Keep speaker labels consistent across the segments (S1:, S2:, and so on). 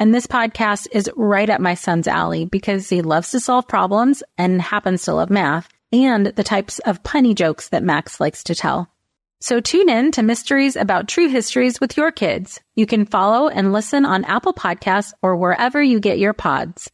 S1: And this podcast is right up my son's alley because he loves to solve problems and happens to love math and the types of punny jokes that Max likes to tell. So tune in to Mysteries About True Histories with your kids. You can follow and listen on Apple Podcasts or wherever you get your pods.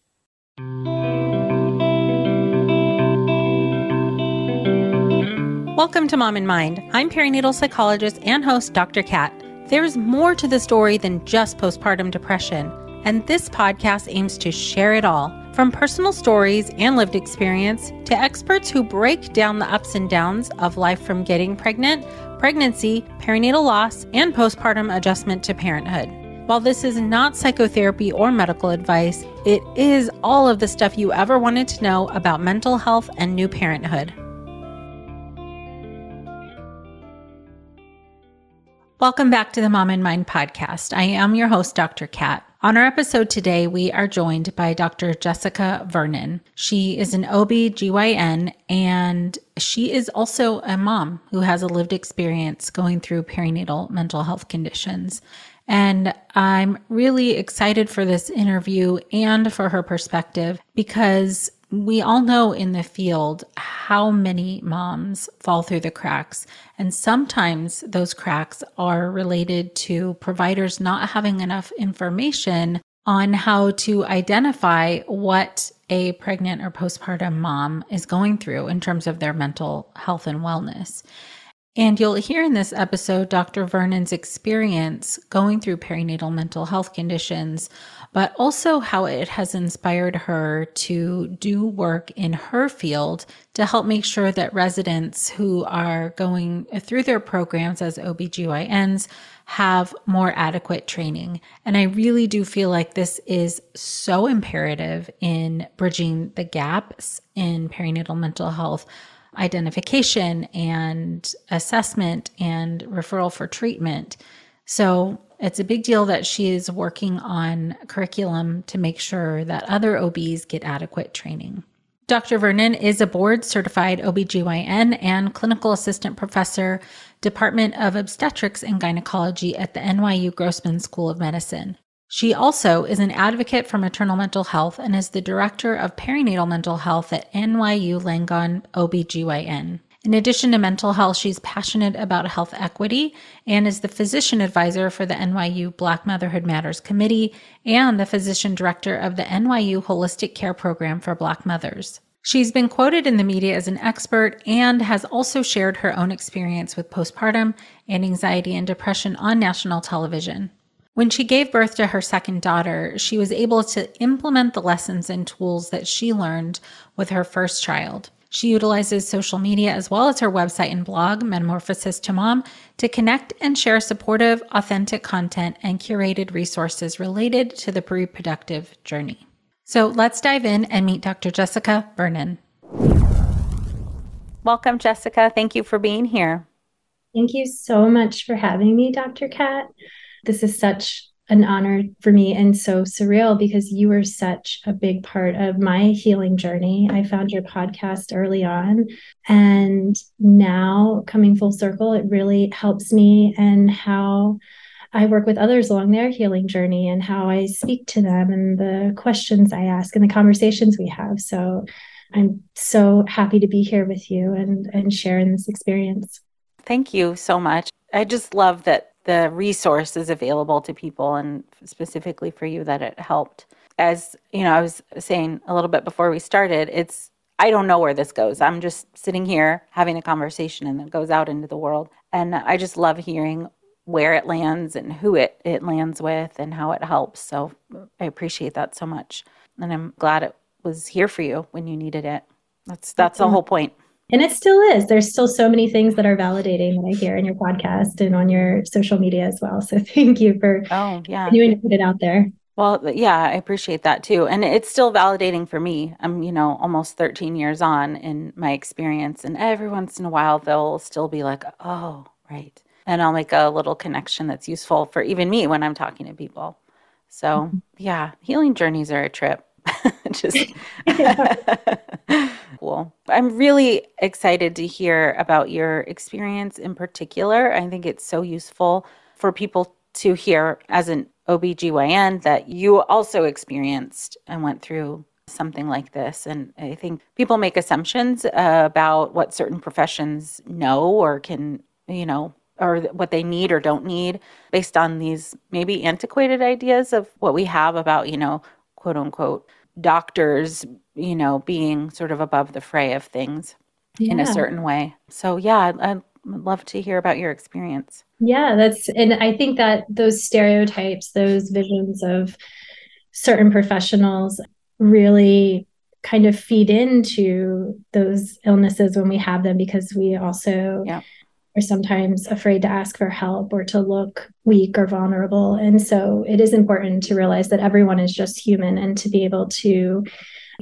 S1: Welcome to Mom and Mind. I'm perinatal psychologist and host Dr. Kat. There's more to the story than just postpartum depression and this podcast aims to share it all from personal stories and lived experience to experts who break down the ups and downs of life from getting pregnant, pregnancy, perinatal loss, and postpartum adjustment to parenthood. While this is not psychotherapy or medical advice, it is all of the stuff you ever wanted to know about mental health and new parenthood. Welcome back to the Mom and Mind podcast. I am your host, Dr. Kat. On our episode today, we are joined by Dr. Jessica Vernon. She is an OB-GYN and she is also a mom who has a lived experience going through perinatal mental health conditions. And I'm really excited for this interview and for her perspective because we all know in the field how many moms fall through the cracks. And sometimes those cracks are related to providers not having enough information on how to identify what a pregnant or postpartum mom is going through in terms of their mental health and wellness. And you'll hear in this episode Dr. Vernon's experience going through perinatal mental health conditions but also how it has inspired her to do work in her field to help make sure that residents who are going through their programs as OBGYNs have more adequate training. And I really do feel like this is so imperative in bridging the gaps in perinatal mental health identification and assessment and referral for treatment. So it's a big deal that she is working on curriculum to make sure that other OBs get adequate training. Dr. Vernon is a board certified OBGYN and clinical assistant professor, Department of Obstetrics and Gynecology at the NYU Grossman School of Medicine. She also is an advocate for maternal mental health and is the director of perinatal mental health at NYU Langone OBGYN. In addition to mental health, she's passionate about health equity and is the physician advisor for the NYU Black Motherhood Matters Committee and the physician director of the NYU Holistic Care Program for Black Mothers. She's been quoted in the media as an expert and has also shared her own experience with postpartum and anxiety and depression on national television. When she gave birth to her second daughter, she was able to implement the lessons and tools that she learned with her first child. She utilizes social media as well as her website and blog, Metamorphosis to Mom, to connect and share supportive, authentic content and curated resources related to the reproductive journey. So let's dive in and meet Dr. Jessica Vernon. Welcome, Jessica. Thank you for being here.
S2: Thank you so much for having me, Dr. Kat. This is such an honor for me and so surreal because you were such a big part of my healing journey. I found your podcast early on, and now coming full circle, it really helps me and how I work with others along their healing journey and how I speak to them and the questions I ask and the conversations we have. So I'm so happy to be here with you and and sharing this experience.
S1: Thank you so much. I just love that the resources available to people and specifically for you that it helped as you know i was saying a little bit before we started it's I don't know where this goes. I'm just sitting here having a conversation and it goes out into the world. And I just love hearing where it lands and who it, it lands with and how it helps. So I appreciate that so much. And I'm glad it was here for you when you needed it. That's that's the whole point.
S2: And it still is. There's still so many things that are validating that I hear in your podcast and on your social media as well. So thank you for
S1: oh yeah
S2: continuing to put it out there.
S1: Well, yeah, I appreciate that too. And it's still validating for me. I'm, you know, almost 13 years on in my experience. And every once in a while, they'll still be like, oh, right. And I'll make a little connection that's useful for even me when I'm talking to people. So, mm-hmm. yeah, healing journeys are a trip. Just cool. I'm really excited to hear about your experience in particular. I think it's so useful for people to hear as an OBGYN that you also experienced and went through something like this. And I think people make assumptions about what certain professions know or can, you know, or what they need or don't need based on these maybe antiquated ideas of what we have about, you know, quote unquote, doctors, you know, being sort of above the fray of things yeah. in a certain way. So, yeah, I'd love to hear about your experience.
S2: Yeah, that's, and I think that those stereotypes, those visions of certain professionals really kind of feed into those illnesses when we have them because we also yeah. are sometimes afraid to ask for help or to look weak or vulnerable. And so it is important to realize that everyone is just human and to be able to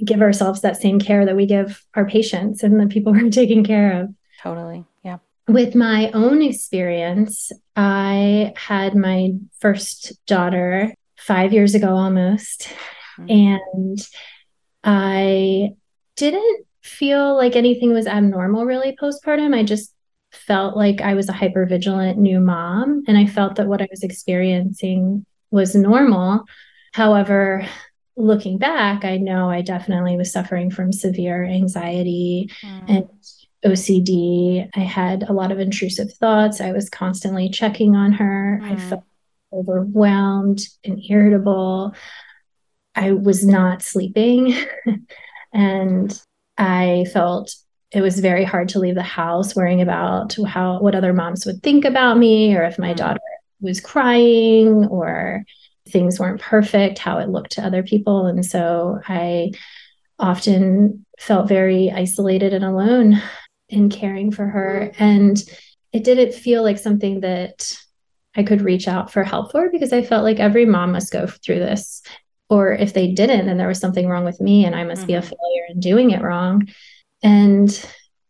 S2: give ourselves that same care that we give our patients and the people we're taking care of.
S1: Totally. Yeah
S2: with my own experience, I had my first daughter five years ago almost. Mm-hmm. And I didn't feel like anything was abnormal really postpartum. I just felt like I was a hyper vigilant new mom. And I felt that what I was experiencing was normal. However, looking back, I know I definitely was suffering from severe anxiety mm. and OCD. I had a lot of intrusive thoughts. I was constantly checking on her. Mm. I felt overwhelmed and irritable. I was not sleeping. and I felt it was very hard to leave the house worrying about how what other moms would think about me or if my mm. daughter was crying or things weren't perfect, how it looked to other people. And so I often felt very isolated and alone in caring for her. And it didn't feel like something that I could reach out for help for because I felt like every mom must go through this. Or if they didn't, then there was something wrong with me and I must mm-hmm. be a mm-hmm. failure in doing it wrong. And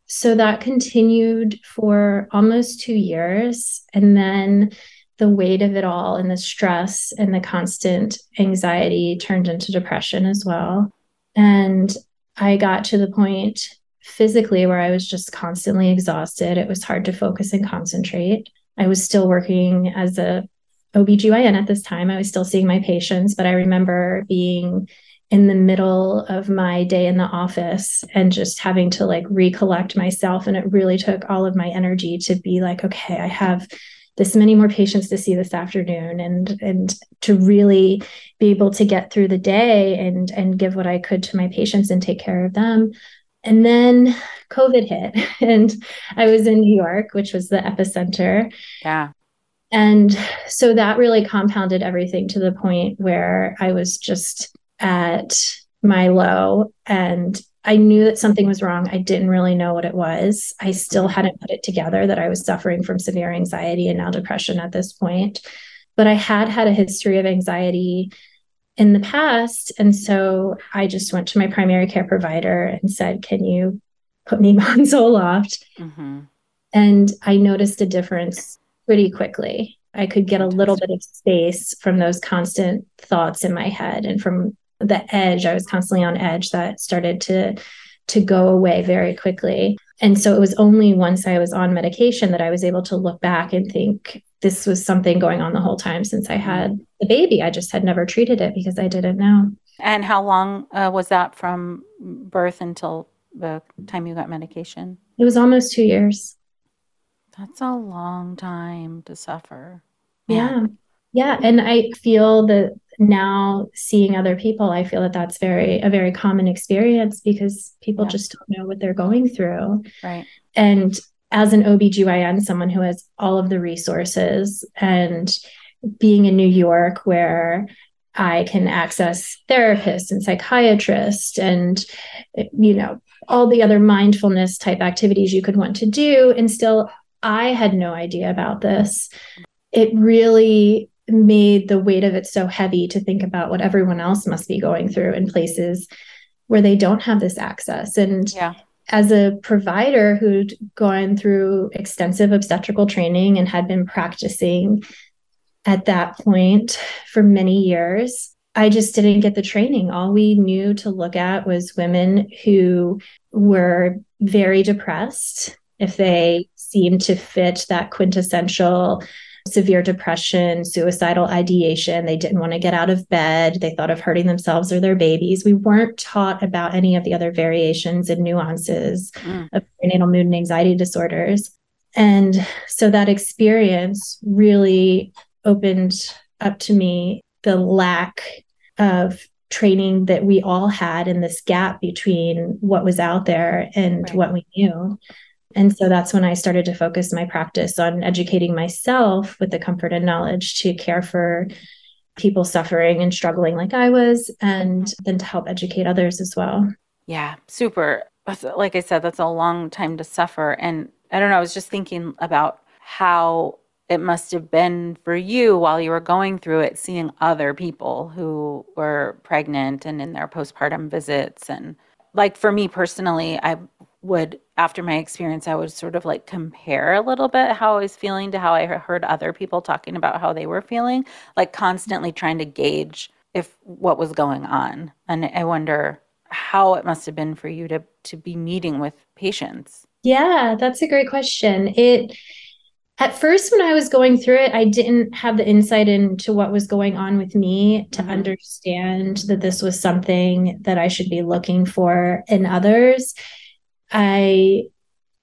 S2: so that continued for almost two years. And then the weight of it all and the stress and the constant anxiety turned into depression as well. And I got to the point physically where I was just constantly exhausted. It was hard to focus and concentrate. I was still working as a OBGYN at this time. I was still seeing my patients, but I remember being in the middle of my day in the office and just having to like recollect myself. And it really took all of my energy to be like, okay, I have this many more patients to see this afternoon and and to really be able to get through the day and and give what I could to my patients and take care of them and then COVID hit, and I was in New York, which was the epicenter.
S1: Yeah.
S2: And so that really compounded everything to the point where I was just at my low and I knew that something was wrong. I didn't really know what it was. I still mm-hmm. hadn't put it together that I was suffering from severe anxiety and now depression at this point. But I had had a history of anxiety in the past. And so I just went to my primary care provider and said, Can you put me on Zoloft? Mm-hmm. And I noticed a difference pretty quickly. I could get a little bit of space from those constant thoughts in my head and from the edge. I was constantly on edge that started to to go away very quickly. And so it was only once I was on medication that I was able to look back and think, this was something going on the whole time since I had the baby. I just had never treated it because I didn't know.
S1: And how long uh, was that from birth until the time you got medication?
S2: It was almost two years.
S1: That's a long time to suffer.
S2: Yeah. Yeah. And I feel that now seeing other people, I feel that that's very, a very common experience because people yeah. just don't know what they're going through.
S1: Right.
S2: And as an OBGYN, someone who has all of the resources and being in New York where I can access therapists and psychiatrists and, you know, all the other mindfulness type activities you could want to do. And still, I had no idea about this. It really made the weight of it so heavy to think about what everyone else must be going through in places where they don't have this access. And
S1: yeah.
S2: as a provider who'd gone through extensive obstetrical training and had been practicing at that point for many years. I just didn't get the training. All we knew to look at was women who were very depressed, if they seemed to fit that quintessential severe depression, suicidal ideation. They didn't want to get out of bed. They thought of hurting themselves or their babies. We weren't taught about any of the other variations and nuances mm. of perinatal mood and anxiety disorders. And so that experience really opened up to me the lack of training that we all had in this gap between what was out there and right. what we knew. And so that's when I started to focus my practice on educating myself with the comfort and knowledge to care for people suffering and struggling like I was, and then to help educate others as well.
S1: Yeah, super. Like I said, that's a long time to suffer. And I don't know, I was just thinking about how it must have been for you while you were going through it, seeing other people who were pregnant and in their postpartum visits. And like for me personally, I would, after my experience, I would sort of like compare a little bit how I was feeling to how I heard other people talking about how they were feeling, like constantly trying to gauge if what was going on. And I wonder how it must have been for you to to be meeting with patients.
S2: Yeah, that's a great question. It at first when i was going through it i didn't have the insight into what was going on with me to mm-hmm. understand that this was something that i should be looking for in others i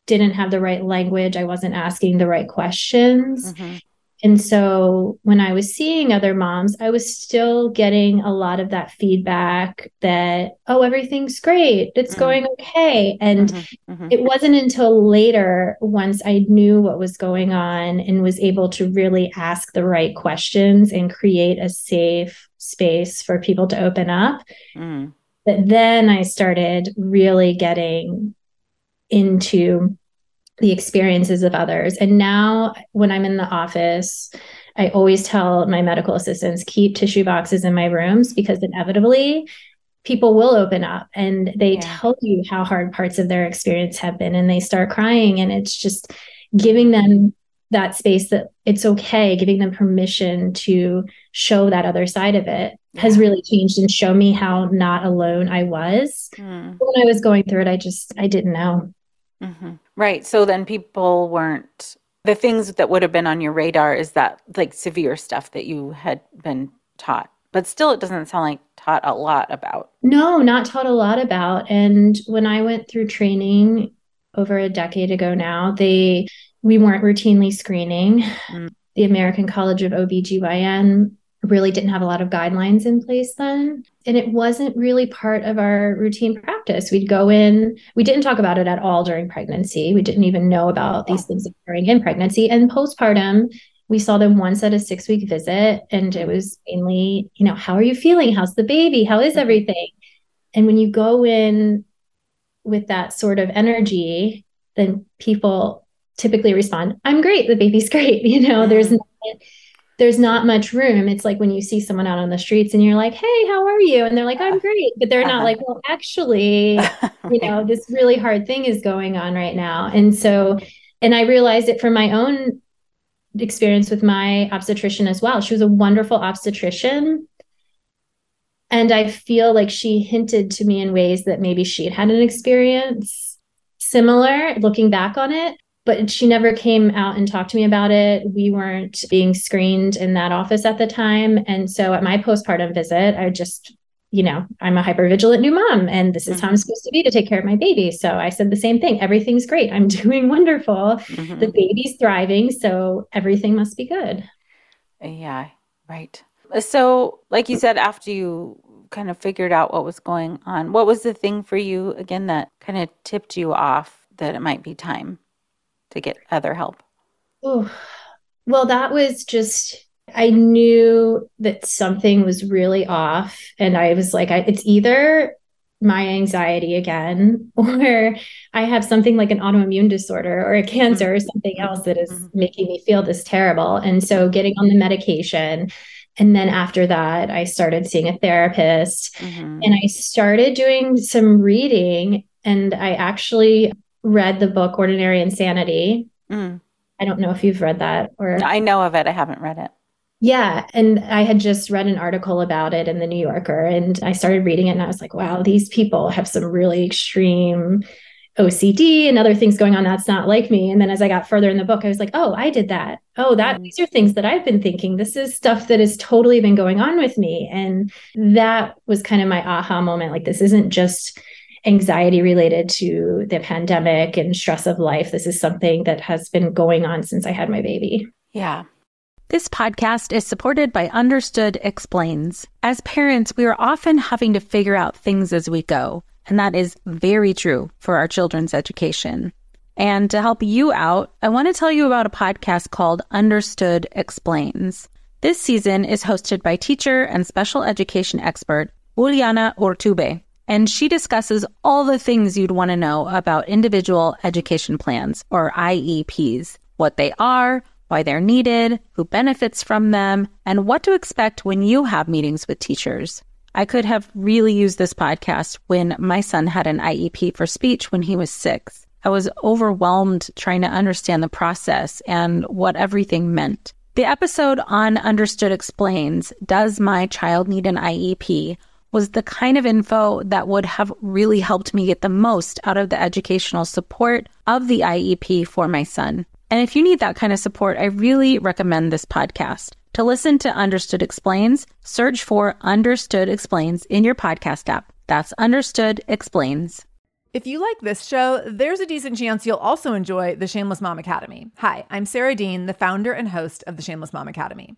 S2: didn't have the right language i wasn't asking the right questions mm-hmm. And so when I was seeing other moms, I was still getting a lot of that feedback that, oh, everything's great, it's mm-hmm. going okay. And mm-hmm. Mm-hmm. it wasn't until later, once I knew what was going on and was able to really ask the right questions and create a safe space for people to open up, mm. that then I started really getting into the experiences of others. And now, when I'm in the office, I always tell my medical assistants keep tissue boxes in my rooms because inevitably people will open up and they yeah. tell you how hard parts of their experience have been and they start crying. And it's just giving them that space that it's okay, giving them permission to show that other side of it. Has really changed and show me how not alone I was. Mm. When I was going through it, I just, I didn't know.
S1: Mm-hmm. Right. So then people weren't the things that would have been on your radar is that like severe stuff that you had been taught. But still it doesn't sound like taught a lot about.
S2: No, not taught a lot about. And when I went through training over a decade ago now, they we weren't routinely screening. Mm. The American College of OBGYN really didn't have a lot of guidelines in place then. And it wasn't really part of our routine practice. We'd go in, we didn't talk about it at all during pregnancy. We didn't even know about these things occurring in pregnancy. And postpartum, we saw them once at a six week visit. And it was mainly, you know, how are you feeling? How's the baby? How is everything? And when you go in with that sort of energy, then people typically respond, I'm great. The baby's great. You know, mm-hmm. there's not there's not much room. It's like when you see someone out on the streets and you're like, "Hey, how are you?" and they're like, "I'm great," but they're not like, "Well, actually, you know, this really hard thing is going on right now." And so, and I realized it from my own experience with my obstetrician as well. She was a wonderful obstetrician. And I feel like she hinted to me in ways that maybe she'd had an experience similar looking back on it but she never came out and talked to me about it. We weren't being screened in that office at the time. And so at my postpartum visit, I just, you know, I'm a hypervigilant new mom and this is mm-hmm. how I'm mm-hmm. supposed to be to take care of my baby. So I said the same thing. Everything's great. I'm doing wonderful. Mm-hmm. The baby's thriving. So everything must be good.
S1: Yeah, right. So, like you said, after you kind of figured out what was going on, what was the thing for you again that kind of tipped you off that it might be time to get other help?
S2: Oh, well, that was just I knew that something was really off. And I was like, I, it's either my anxiety again, or I have something like an autoimmune disorder or a cancer or something else that is mm-hmm. making me feel this terrible. And so getting on the medication. And then after that, I started seeing a therapist mm-hmm. and I started doing some reading. And I actually read the book Ordinary Insanity. Mm. I don't know if you've read that or
S1: I know of it. I haven't read it.
S2: Yeah. And I had just read an article about it in the New Yorker and I started reading it and I was like, wow, these people have some really extreme OCD and other things going on. That's not like me. And then as I got further in the book, I was like, oh, I did that. Oh, that mm. these are things that I've been thinking. This is stuff that has totally been going on with me. And that was kind of my aha moment. Like, this isn't just anxiety related to the pandemic and stress of life. This is something that has been going on since I had my baby.
S1: Yeah. This podcast is supported by Understood Explains. As parents, we are often having to figure out things as we go, and that is very true for our children's education. And to help you out, I want to tell you about a podcast called Understood Explains. This season is hosted by teacher and special education expert Juliana Urtubey, and she discusses all the things you'd want to know about individual education plans, or IEPs, what they are, why they're needed, who benefits from them, and what to expect when you have meetings with teachers. I could have really used this podcast when my son had an IEP for speech when he was six. I was overwhelmed trying to understand the process and what everything meant. The episode on Understood Explains Does My Child Need an IEP? Was the kind of info that would have really helped me get the most out of the educational support of the IEP for my son. And if you need that kind of support, I really recommend this podcast. To listen to Understood Explains, search for Understood Explains in your podcast app. That's Understood Explains.
S3: If you like this show, there's a decent chance you'll also enjoy the Shameless Mom Academy. Hi, I'm Sarah Dean, the founder and host of the Shameless Mom Academy.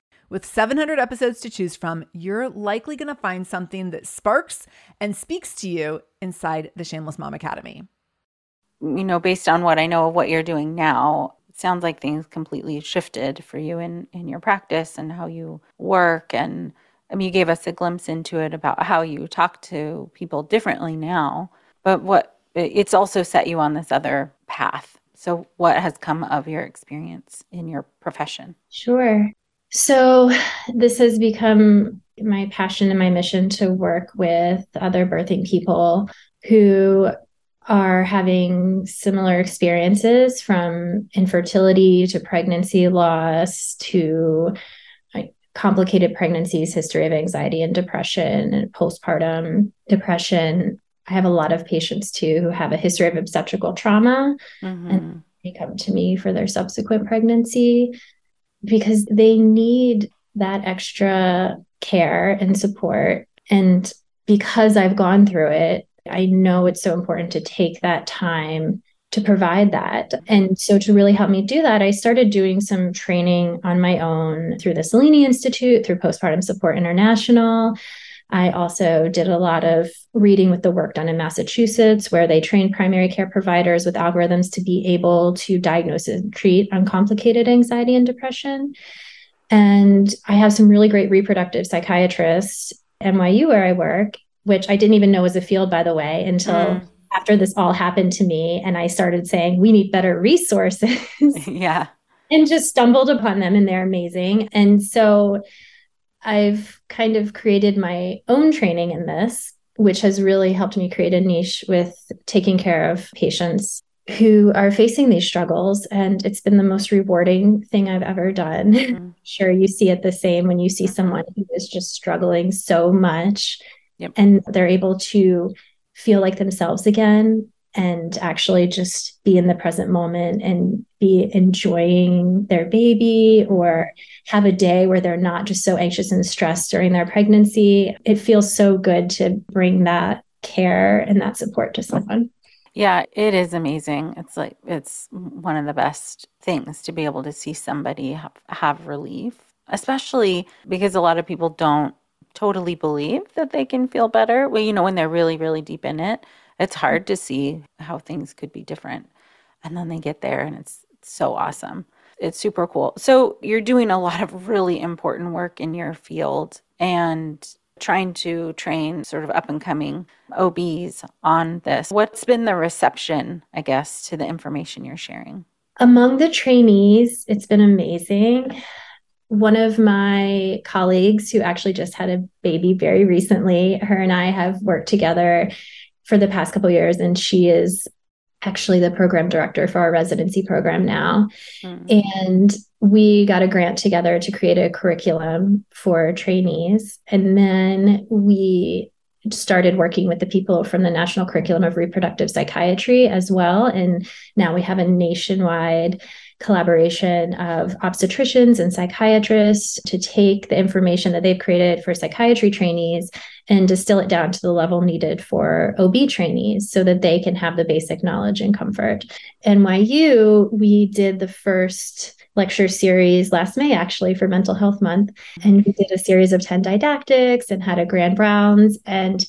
S3: With 700 episodes to choose from, you're likely going to find something that sparks and speaks to you inside the Shameless Mom Academy.
S1: You know, based on what I know of what you're doing now, it sounds like things completely shifted for you in, in your practice and how you work and I mean, you gave us a glimpse into it about how you talk to people differently now, but what it's also set you on this other path. So, what has come of your experience in your profession?
S2: Sure. So, this has become my passion and my mission to work with other birthing people who are having similar experiences from infertility to pregnancy loss to complicated pregnancies, history of anxiety and depression, and postpartum depression. I have a lot of patients too who have a history of obstetrical trauma mm-hmm. and they come to me for their subsequent pregnancy because they need that extra care and support. And because I've gone through it, I know it's so important to take that time to provide that. And so, to really help me do that, I started doing some training on my own through the Seleni Institute, through Postpartum Support International. I also did a lot of reading with the work done in Massachusetts, where they train primary care providers with algorithms to be able to diagnose and treat uncomplicated anxiety and depression. And I have some really great reproductive psychiatrists, NYU, where I work, which I didn't even know was a field, by the way, until. Mm after this all happened to me and I started saying, we need better resources.
S1: yeah.
S2: And just stumbled upon them and they're amazing. And so I've kind of created my own training in this, which has really helped me create a niche with taking care of patients who are facing these struggles. And it's been the most rewarding thing I've ever done. Mm-hmm. sure, you see it the same when you see mm-hmm. someone who is just struggling so much yep. and they're able to feel like themselves again and actually just be in the present moment and be enjoying their baby or have a day where they're not just so anxious and stressed during their pregnancy. It feels so good to bring that care and that support to someone.
S1: Yeah, it is amazing. It's like it's one of the best things to be able to see somebody have, have relief, especially because a lot of people don't totally believe that they can feel better. Well, you know, when they're really, really deep in it, it's hard to see how things could be different. And then they get there and it's, so awesome. It's super cool. So you're doing a lot of really important work in your field and trying to train sort of up and coming OBs on this. What's been the reception, I guess, to the information you're sharing?
S2: Among the trainees, it's been amazing. One of my colleagues who actually just had a baby very recently, her and I have worked together for the past couple years and she is actually the program director for our residency program now. Mm. And we got a grant together to create a curriculum for trainees. And then we started working with the people from the National Curriculum of Reproductive Psychiatry as well. And now we have a nationwide collaboration of obstetricians and psychiatrists to take the information that they've created for psychiatry trainees and distill it down to the level needed for OB trainees so that they can have the basic knowledge and comfort. NYU, we did the first lecture series last May, actually, for Mental Health Month. And we did a series of 10 didactics and had a grand rounds. And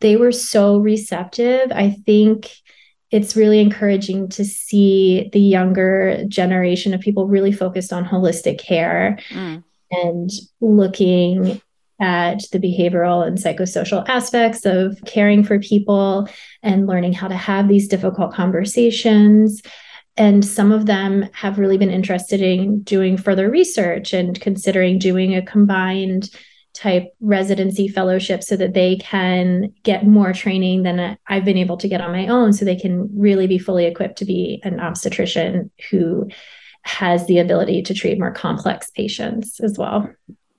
S2: they were so receptive. I think it's really encouraging to see the younger generation of people really focused on holistic care mm. and looking at the behavioral and psychosocial aspects of caring for people and learning how to have these difficult conversations and some of them have really been interested in doing further research and considering doing a combined type residency fellowship so that they can get more training than I've been able to get on my own so they can really be fully equipped to be an obstetrician who has the ability to treat more complex patients as well.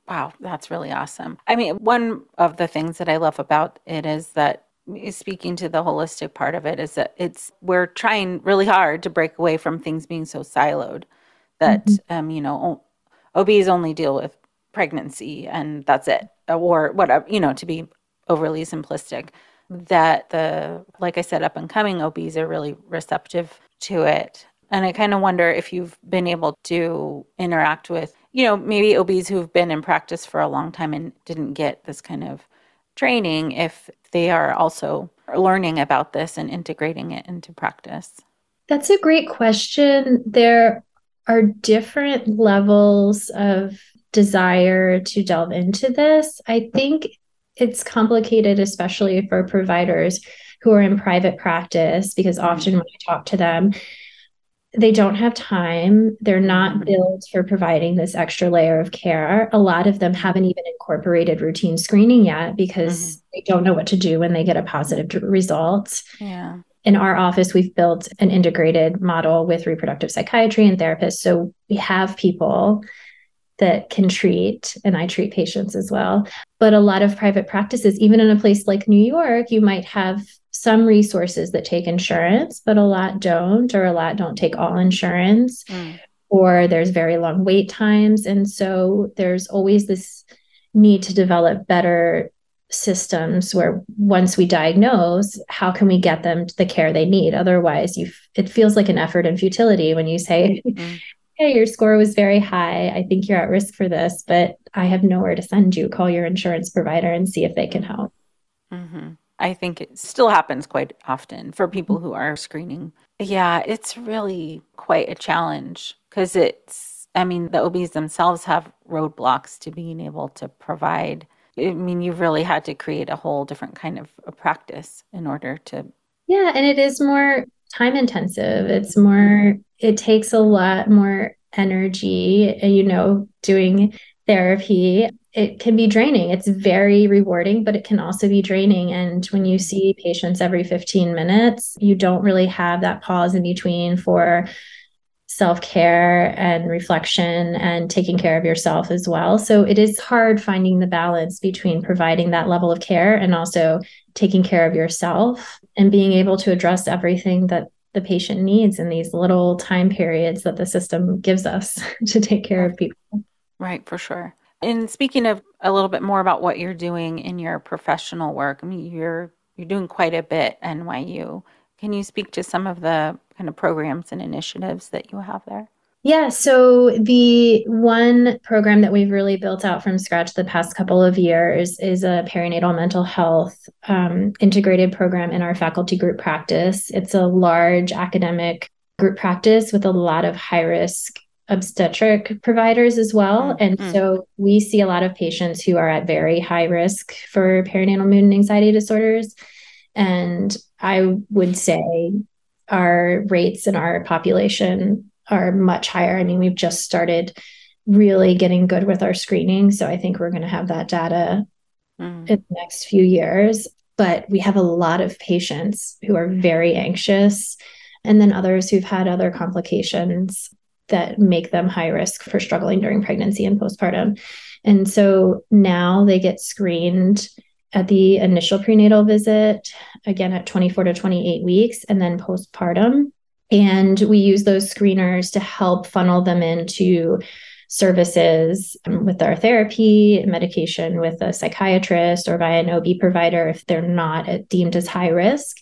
S1: Wow, that's really awesome. I mean, one of the things that I love about it is that speaking to the holistic part of it is that it's we're trying really hard to break away from things being so siloed that mm-hmm. um you know OBs only deal with pregnancy and that's it or whatever uh, you know to be overly simplistic that the like I said up and coming OBs are really receptive to it and I kind of wonder if you've been able to interact with you know maybe OBs who've been in practice for a long time and didn't get this kind of training if they are also learning about this and integrating it into practice?
S2: That's a great question. There are different levels of desire to delve into this. I think it's complicated, especially for providers who are in private practice, because often when I talk to them, they don't have time. They're not mm-hmm. built for providing this extra layer of care. A lot of them haven't even incorporated routine screening yet because mm-hmm. they don't know what to do when they get a positive result.
S1: Yeah.
S2: In our office, we've built an integrated model with reproductive psychiatry and therapists. So we have people that can treat, and I treat patients as well. But a lot of private practices, even in a place like New York, you might have some resources that take insurance, but a lot don't, or a lot don't take all insurance, mm. or there's very long wait times. And so there's always this need to develop better systems where once we diagnose how can we get them to the care they need otherwise you it feels like an effort and futility when you say mm-hmm. Hey your score was very high i think you're at risk for this but i have nowhere to send you call your insurance provider and see if they can help
S1: mm-hmm. I think it still happens quite often for people who are screening. Yeah, it's really quite a challenge because it's, I mean, the OBs themselves have roadblocks to being able to provide. I mean, you've really had to create a whole different kind of a practice in order to
S2: Yeah, and it is more time intensive. It's more, it takes a lot more energy, uh, you know, doing therapy. It can be draining. It's very rewarding, but it can also be draining. And when you see patients every 15 minutes, you don't really have that pause in between for self care and reflection and taking care of yourself as well. So it is hard finding the balance between providing that level of care and also taking care of yourself and being able to address everything that the patient needs in these little time periods that the system gives us to take care of people.
S1: Right, for sure. And speaking of a little bit more about what you're doing in your professional work, I mean, you're you're doing quite a bit at NYU. Can you speak to some of the kind of programs and initiatives that you have there?
S2: Yeah, so the one program that we've really built out from scratch the past couple of years is a perinatal mental health um, integrated program in our faculty group practice. It's a large academic group practice with a lot of high risk obstetric providers as well. Mm-hmm. And so we see a lot of patients who are at very high risk for perinatal mood and anxiety disorders. And I would say our rates in our population are much higher. I mean, we've just started really getting good with our screening. So I think we're going to have that data mm. in the next few years. But we have a lot of patients who are very anxious, and then others who've had other complications that make them high risk for struggling during pregnancy and postpartum. And so now they get screened at the initial prenatal visit, again at 24 to 28 weeks, and then postpartum. And we use those screeners to help funnel them into services um, with our therapy, medication with a psychiatrist or via an OB provider if they're not deemed as high risk.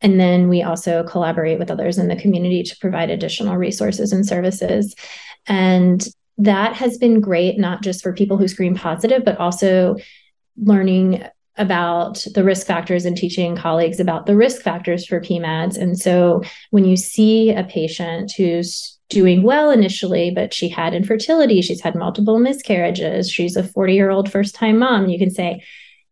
S2: And then we also collaborate with others in the community to provide additional resources and services. And that has been great, not just for people who screen positive, but also learning about the risk factors and teaching colleagues about the risk factors for PMADS. And so when you see a patient who's doing well initially, but she had infertility, she's had multiple miscarriages, she's a 40 year old first time mom, you can say,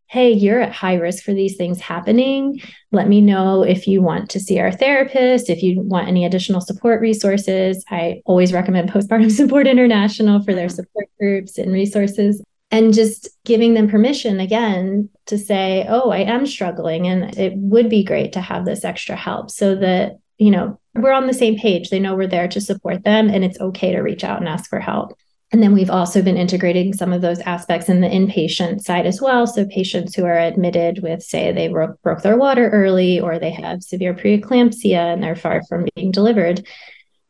S2: Hey, you're at high risk for these things happening. Let me know if you want to see our therapist, if you want any additional support resources. I always recommend Postpartum Support International for their support groups and resources and just giving them permission again to say oh i am struggling and it would be great to have this extra help. So that you know we're on the same page. They know we're there to support them and it's okay to reach out and ask for help. And then we've also been integrating some of those aspects in the inpatient side as well. So patients who are admitted with, say, they broke, broke their water early or they have severe preeclampsia and they're far from being delivered,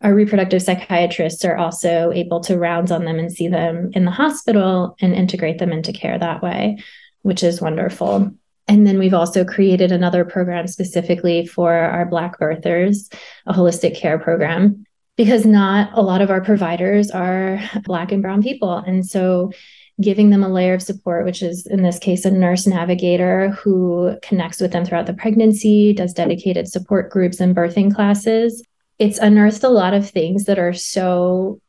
S2: our reproductive psychiatrists are also able to round on them and see them in the hospital and integrate them into care that way, which is wonderful. And then we've also created another program specifically for our Black birthers, a holistic care program, because not a lot of our providers are Black and Brown people. And so giving them a layer of support, which is in this case a nurse navigator who connects with them throughout the pregnancy, does dedicated support groups and birthing classes, it's unearthed a lot of things that are so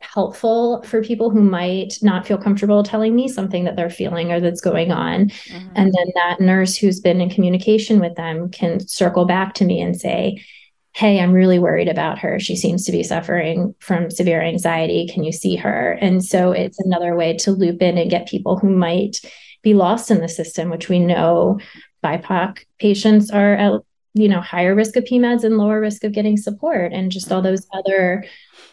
S2: helpful for people who might not feel comfortable telling me something that they're feeling or that's going on. Mm-hmm. And then that nurse who's been in communication with them can circle back to me and say, Hey, I'm really worried about her. She seems to be suffering from severe anxiety. Can you see her? And so it's another way to loop in and get people who might be lost in the system, which we know BIPOC patients are at you know higher risk of PMADs and lower risk of getting support and just all those other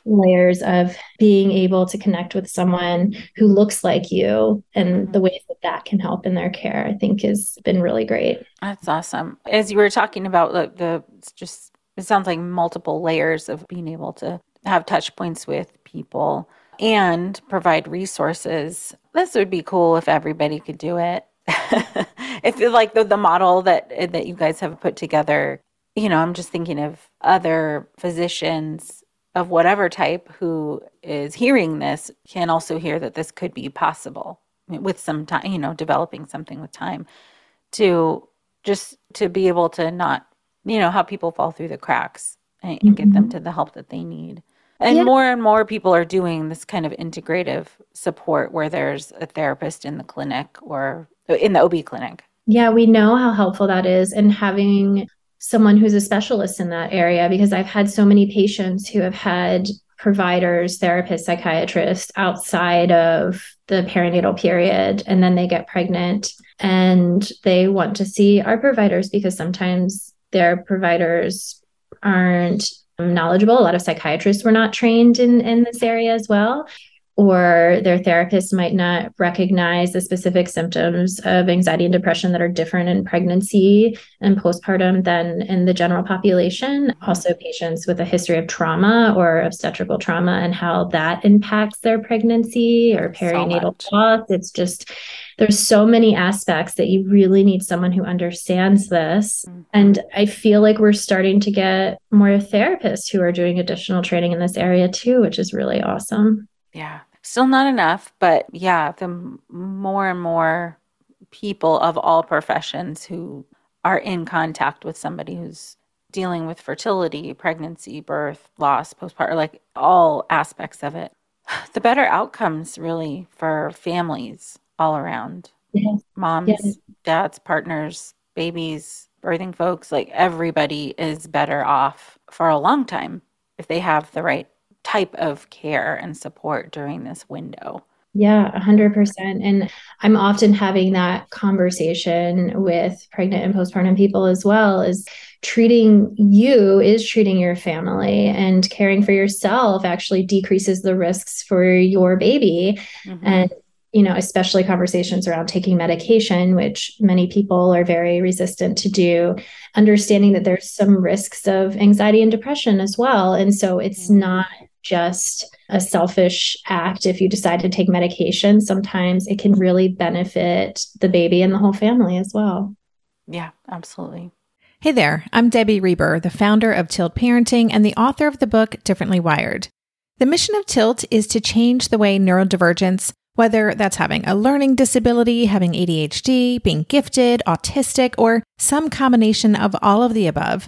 S2: layers of being able to connect with someone who looks like you and the ways that that can help in their care i think has been really great.
S1: That's awesome. As you were talking about the, the just it sounds like multiple layers of being able to have touch points with people and provide resources. This would be cool if everybody could do it if like the, the model that that you guys have put together you know i'm just thinking of other physicians of whatever type who is hearing this can also hear that this could be possible with some time you know developing something with time to just to be able to not you know how people fall through the cracks and, and get them mm-hmm. to the help that they need and yeah. more and more people are doing this kind of integrative support where there's a therapist in the clinic or in the OB clinic.
S2: Yeah, we know how helpful that is. And having someone who's a specialist in that area because I've had so many patients who have had providers, therapists, psychiatrists outside of the perinatal period and then they get pregnant and they want to see our providers because sometimes their providers aren't knowledgeable. A lot of psychiatrists were not trained in, in this area as well or their therapist might not recognize the specific symptoms of anxiety and depression that are different in pregnancy and postpartum than in the general population. Also, patients with a history of trauma or obstetrical trauma and how that impacts their pregnancy or perinatal so loss. It's just, there's so many aspects that you really need someone who understands this. Mm-hmm. And I feel like we're starting to get more therapists who are doing additional training in this area too, which is really awesome.
S1: Yeah. Still not enough, but yeah, the more and more people of all professions who are in contact with somebody who's dealing with fertility, pregnancy, birth, loss, postpartum, like all aspects of it, the better outcomes really for families all around. Yes. Moms, yes. dads, partners, babies, birthing folks, like everybody is better off for a long time if they have the right type of care and support during this window.
S2: Yeah, 100%. And I'm often having that conversation with pregnant and postpartum people as well is treating you is treating your family and caring for yourself actually decreases the risks for your baby. Mm-hmm. And you know, especially conversations around taking medication, which many people are very resistant to do, understanding that there's some risks of anxiety and depression as well. And so it's mm-hmm. not just a selfish act if you decide to take medication. Sometimes it can really benefit the baby and the whole family as well.
S1: Yeah, absolutely.
S4: Hey there, I'm Debbie Reber, the founder of Tilt Parenting and the author of the book Differently Wired. The mission of Tilt is to change the way neurodivergence, whether that's having a learning disability, having ADHD, being gifted, autistic, or some combination of all of the above,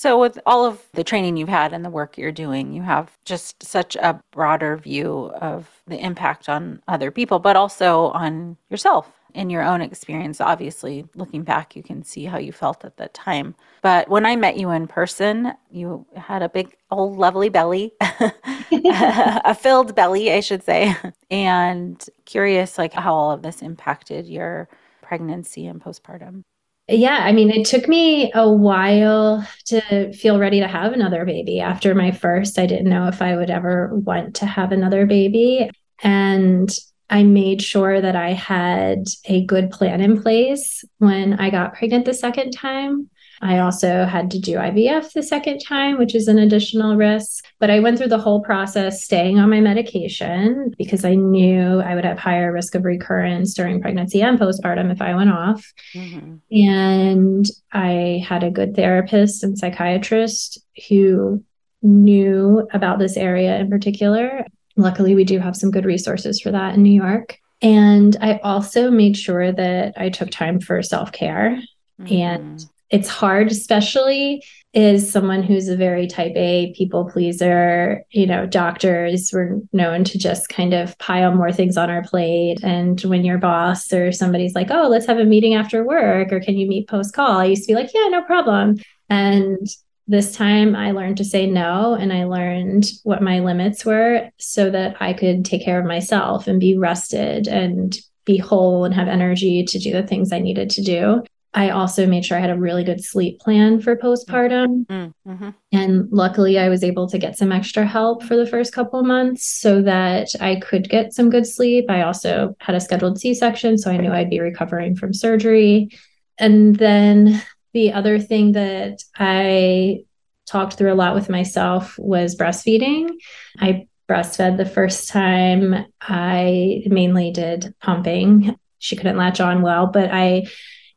S1: So, with all of the training you've had and the work you're doing, you have just such a broader view of the impact on other people, but also on yourself in your own experience. Obviously, looking back, you can see how you felt at that time. But when I met you in person, you had a big, old, lovely belly, a filled belly, I should say, and curious like how all of this impacted your pregnancy and postpartum
S2: yeah, I mean, it took me a while to feel ready to have another baby. After my first, I didn't know if I would ever want to have another baby. And I made sure that I had a good plan in place when I got pregnant the second time. I also had to do IVF the second time, which is an additional risk. But I went through the whole process staying on my medication because I knew I would have higher risk of recurrence during pregnancy and postpartum if I went off. Mm-hmm. And I had a good therapist and psychiatrist who knew about this area in particular. Luckily, we do have some good resources for that in New York. And I also made sure that I took time for self care. Mm-hmm. And it's hard, especially as someone who's a very type A people pleaser. You know, doctors were known to just kind of pile more things on our plate. And when your boss or somebody's like, oh, let's have a meeting after work, or can you meet post call? I used to be like, yeah, no problem. And this time I learned to say no and I learned what my limits were so that I could take care of myself and be rested and be whole and have energy to do the things I needed to do. I also made sure I had a really good sleep plan for postpartum. Mm, mm-hmm. And luckily, I was able to get some extra help for the first couple months so that I could get some good sleep. I also had a scheduled C section, so I knew I'd be recovering from surgery. And then the other thing that I talked through a lot with myself was breastfeeding. I breastfed the first time. I mainly did pumping. She couldn't latch on well, but I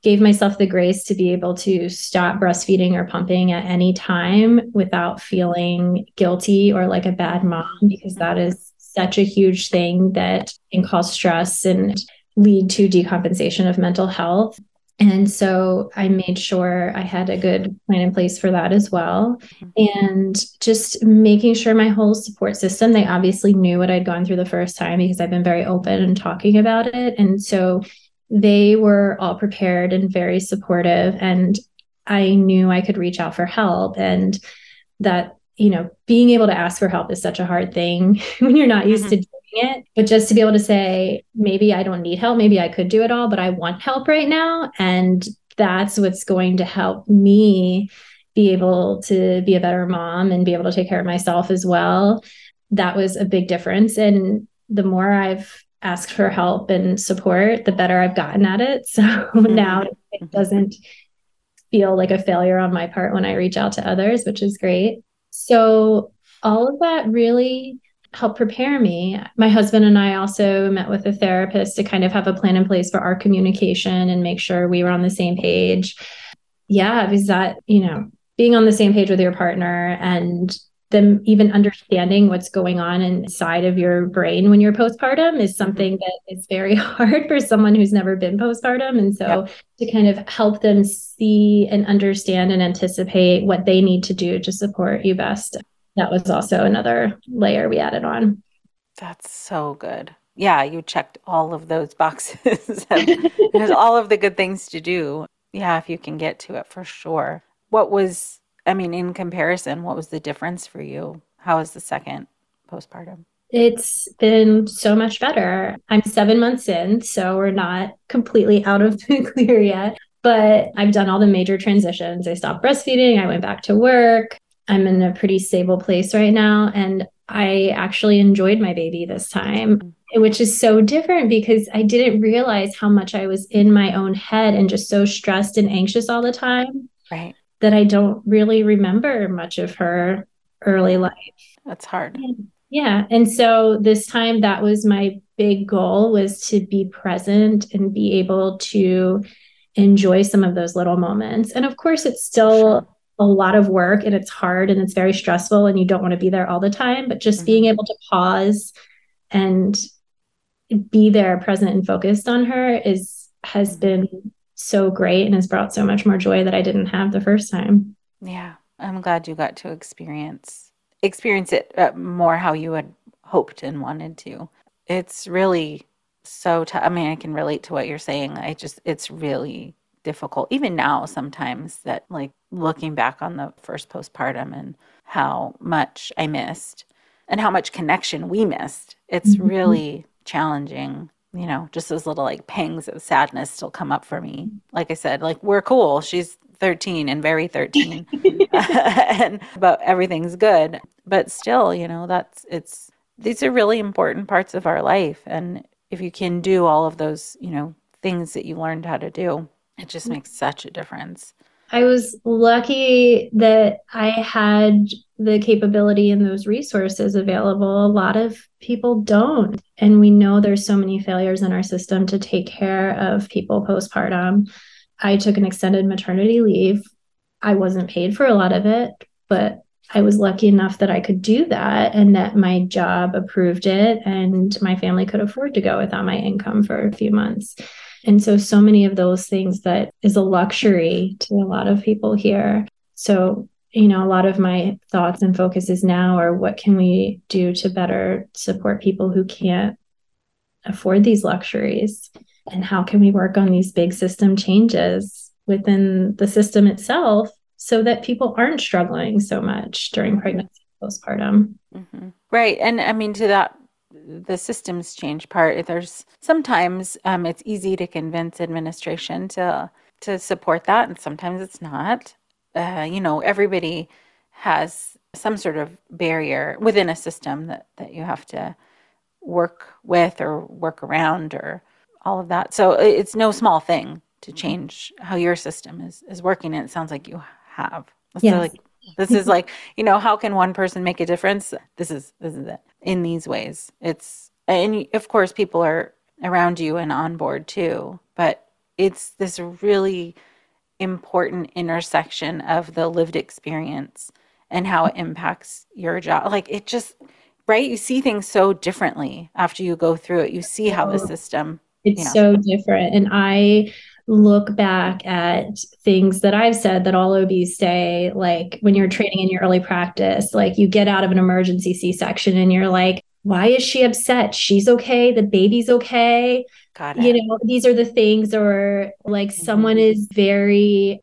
S2: gave myself the grace to be able to stop breastfeeding or pumping at any time without feeling guilty or like a bad mom, because that is such a huge thing that can cause stress and lead to decompensation of mental health. And so I made sure I had a good plan in place for that as well. And just making sure my whole support system, they obviously knew what I'd gone through the first time because I've been very open and talking about it. And so they were all prepared and very supportive. And I knew I could reach out for help. And that, you know, being able to ask for help is such a hard thing when you're not used mm-hmm. to it. But just to be able to say, maybe I don't need help, maybe I could do it all, but I want help right now. And that's what's going to help me be able to be a better mom and be able to take care of myself as well. That was a big difference. And the more I've asked for help and support, the better I've gotten at it. So mm-hmm. now it doesn't feel like a failure on my part when I reach out to others, which is great. So all of that really help prepare me. My husband and I also met with a therapist to kind of have a plan in place for our communication and make sure we were on the same page. Yeah, because that, you know, being on the same page with your partner and them even understanding what's going on inside of your brain when you're postpartum is mm-hmm. something that is very hard for someone who's never been postpartum. And so yep. to kind of help them see and understand and anticipate what they need to do to support you best that was also another layer we added on.
S1: That's so good. Yeah, you checked all of those boxes. There's all of the good things to do. Yeah, if you can get to it for sure. What was, I mean, in comparison, what was the difference for you? How was the second postpartum?
S2: It's been so much better. I'm seven months in, so we're not completely out of the clear yet. But I've done all the major transitions. I stopped breastfeeding. I went back to work. I'm in a pretty stable place right now. And I actually enjoyed my baby this time, which is so different because I didn't realize how much I was in my own head and just so stressed and anxious all the time.
S1: Right.
S2: That I don't really remember much of her early life.
S1: That's hard.
S2: Yeah. And so this time that was my big goal was to be present and be able to enjoy some of those little moments. And of course it's still a lot of work and it's hard and it's very stressful and you don't want to be there all the time but just mm-hmm. being able to pause and be there present and focused on her is has mm-hmm. been so great and has brought so much more joy that I didn't have the first time.
S1: Yeah, I'm glad you got to experience experience it uh, more how you had hoped and wanted to. It's really so t- I mean, I can relate to what you're saying. I just it's really difficult even now sometimes that like looking back on the first postpartum and how much I missed and how much connection we missed. It's mm-hmm. really challenging. You know, just those little like pangs of sadness still come up for me. Like I said, like we're cool. She's 13 and very 13 and but everything's good. But still you know that's it's these are really important parts of our life. And if you can do all of those you know things that you learned how to do it just mm. makes such a difference
S2: I was lucky that I had the capability and those resources available. A lot of people don't. And we know there's so many failures in our system to take care of people postpartum. I took an extended maternity leave. I wasn't paid for a lot of it, but I was lucky enough that I could do that and that my job approved it and my family could afford to go without my income for a few months. And so, so many of those things that is a luxury to a lot of people here. So, you know, a lot of my thoughts and focuses now are what can we do to better support people who can't afford these luxuries? And how can we work on these big system changes within the system itself so that people aren't struggling so much during pregnancy postpartum?
S1: Mm-hmm. Right. And I mean, to that the systems change part. There's sometimes um, it's easy to convince administration to to support that and sometimes it's not. Uh, you know everybody has some sort of barrier within a system that that you have to work with or work around or all of that. So it's no small thing to change how your system is is working and it sounds like you have. Yes. so like this is like you know how can one person make a difference? This is this is it in these ways. It's and of course people are around you and on board too but it's this really important intersection of the lived experience and how it impacts your job. Like it just right? You see things so differently after you go through it. You see how the system
S2: it's you know. so different. And i look back at things that I've said that all OBs say, like when you're training in your early practice, like you get out of an emergency C section and you're like, why is she upset? She's okay. The baby's okay. Got it. You know, these are the things, or like mm-hmm. someone is very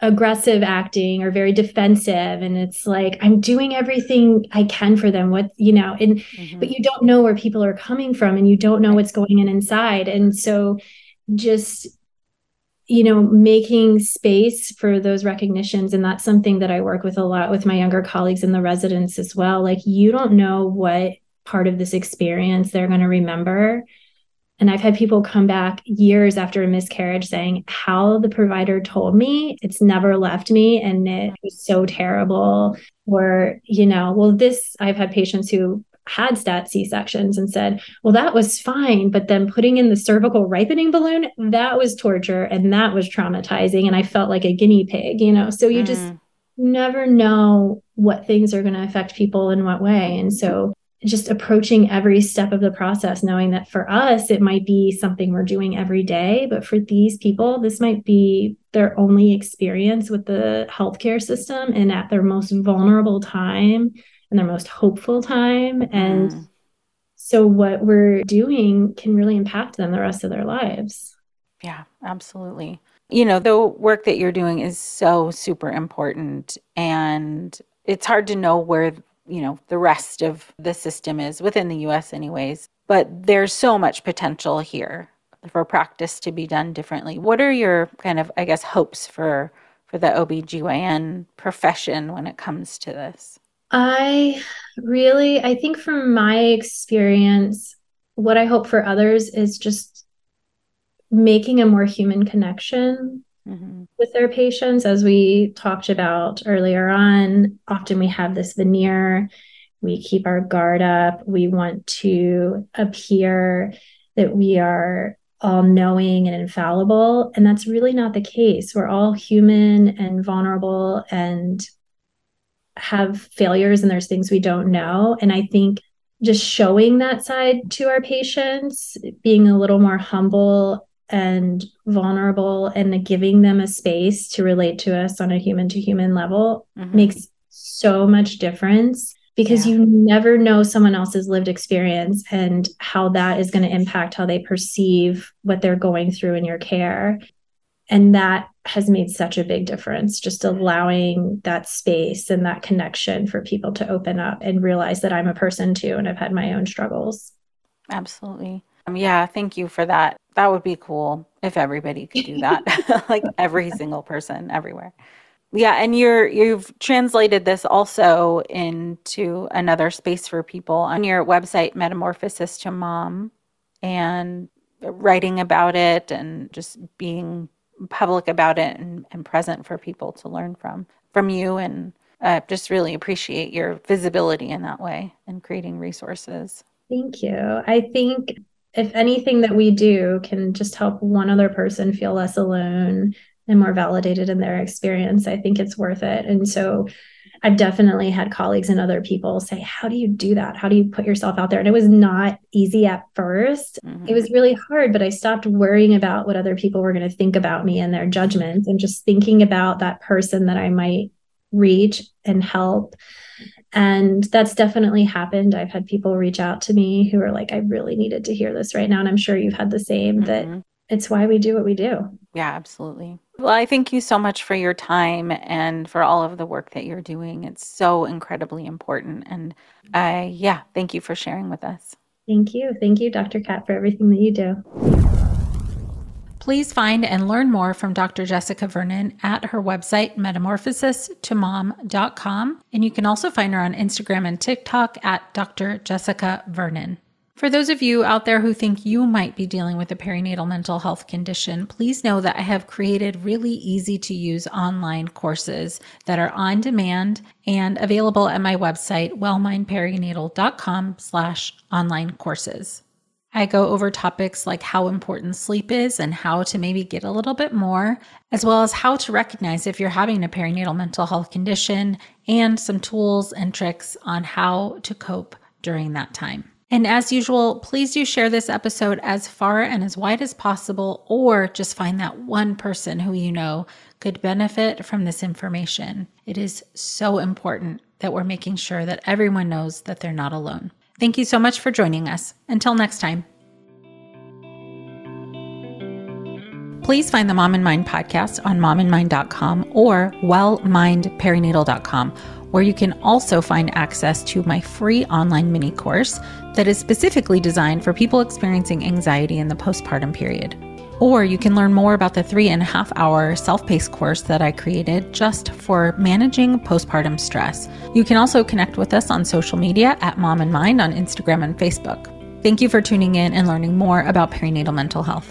S2: aggressive acting or very defensive and it's like i'm doing everything i can for them what you know and mm-hmm. but you don't know where people are coming from and you don't know what's going on inside and so just you know making space for those recognitions. And that's something that i work with a lot with my younger colleagues in the residents as well. Like you don't know what part of this experience they're going to remember. And i've had people come back years after a miscarriage saying how the provider told me it's never left me and it was so terrible. Or you know well this i've had patients who had stat C sections and said, well, that was fine. But then putting in the cervical ripening balloon, that was torture and that was traumatizing. And I felt like a guinea pig, you know? So you mm. just never know what things are going to affect people in what way. And so just approaching every step of the process, knowing that for us, it might be something we're doing every day. But for these people, this might be their only experience with the healthcare system and at their most vulnerable time and their most hopeful time. And mm. so what we're doing can really impact them the rest of their lives.
S1: Yeah, absolutely. You know, the work that you're doing is so super important. And it's hard to know where, you know, the rest of the system is within the US, anyways. But there's so much potential here for practice to be done differently. What are your kind of, I guess, hopes for for the OBGYN profession when it comes to this?
S2: I really, I think from my experience, what I hope for others is just making a more human connection mm-hmm. with their patients. As we talked about earlier on, often we have this veneer, we keep our guard up, we want to appear that we are all knowing and infallible. And that's really not the case. We're all human and vulnerable and have failures and there's things we don't know. And I think just showing that side to our patients, being a little more humble and vulnerable and giving them a space to relate to us on a human to human level mm-hmm. makes so much difference because yeah. you never know someone else's lived experience and how that is going to impact how they perceive what they're going through in your care and that has made such a big difference just allowing that space and that connection for people to open up and realize that i'm a person too and i've had my own struggles.
S1: Absolutely. Um, yeah thank you for that. That would be cool if everybody could do that. Like every single person everywhere. Yeah and you're you've translated this also into another space for people on your website metamorphosis to mom and writing about it and just being
S5: public about it and, and present for people to learn from from you and uh, just really appreciate your visibility in that way and creating resources.
S2: Thank you. I think if anything that we do can just help one other person feel less alone and more validated in their experience, I think it's worth it. And so I've definitely had colleagues and other people say, How do you do that? How do you put yourself out there? And it was not easy at 1st mm-hmm. It was really hard, but I stopped worrying about what other people were going to think about me and their judgments and just thinking about that person that I might reach and help. And that's definitely happened. I've had people reach out to me who are like, I really needed to hear this right now. And I'm sure you've had the same mm-hmm. that it's why we do what we do.
S5: Yeah, absolutely. Well, I thank you so much for your time and for all of the work that you're doing. It's so incredibly important. And I, yeah, thank you for sharing with us.
S2: Thank you. Thank you, Dr. Kat, for everything that you do.
S1: Please find and learn more from Dr. Jessica Vernon at her website, metamorphosis2mom.com. And you can also find her on Instagram and TikTok at Dr. Jessica Vernon. For those of you out there who think you might be dealing with a perinatal mental health condition, please know that I have created really easy to use online courses that are on demand and available at my website, wellmindperinatal.com slash online courses. I go over topics like how important sleep is and how to maybe get a little bit more, as well as how to recognize if you're having a perinatal mental health condition and some tools and tricks on how to cope during that time. And as usual, please do share this episode as far and as wide as possible, or just find that one person who you know could benefit from this information. It is so important that we're making sure that everyone knows that they're not alone. Thank you so much for joining us. Until next time. Please find the Mom and Mind podcast on momandmind.com or wellmindperinatal.com where you can also find access to my free online mini course that is specifically designed for people experiencing anxiety in the postpartum period. Or you can learn more about the three and a half hour self paced course that I created just for managing postpartum stress. You can also connect with us on social media at Mom and Mind on Instagram and Facebook. Thank you for tuning in and learning more about perinatal mental health.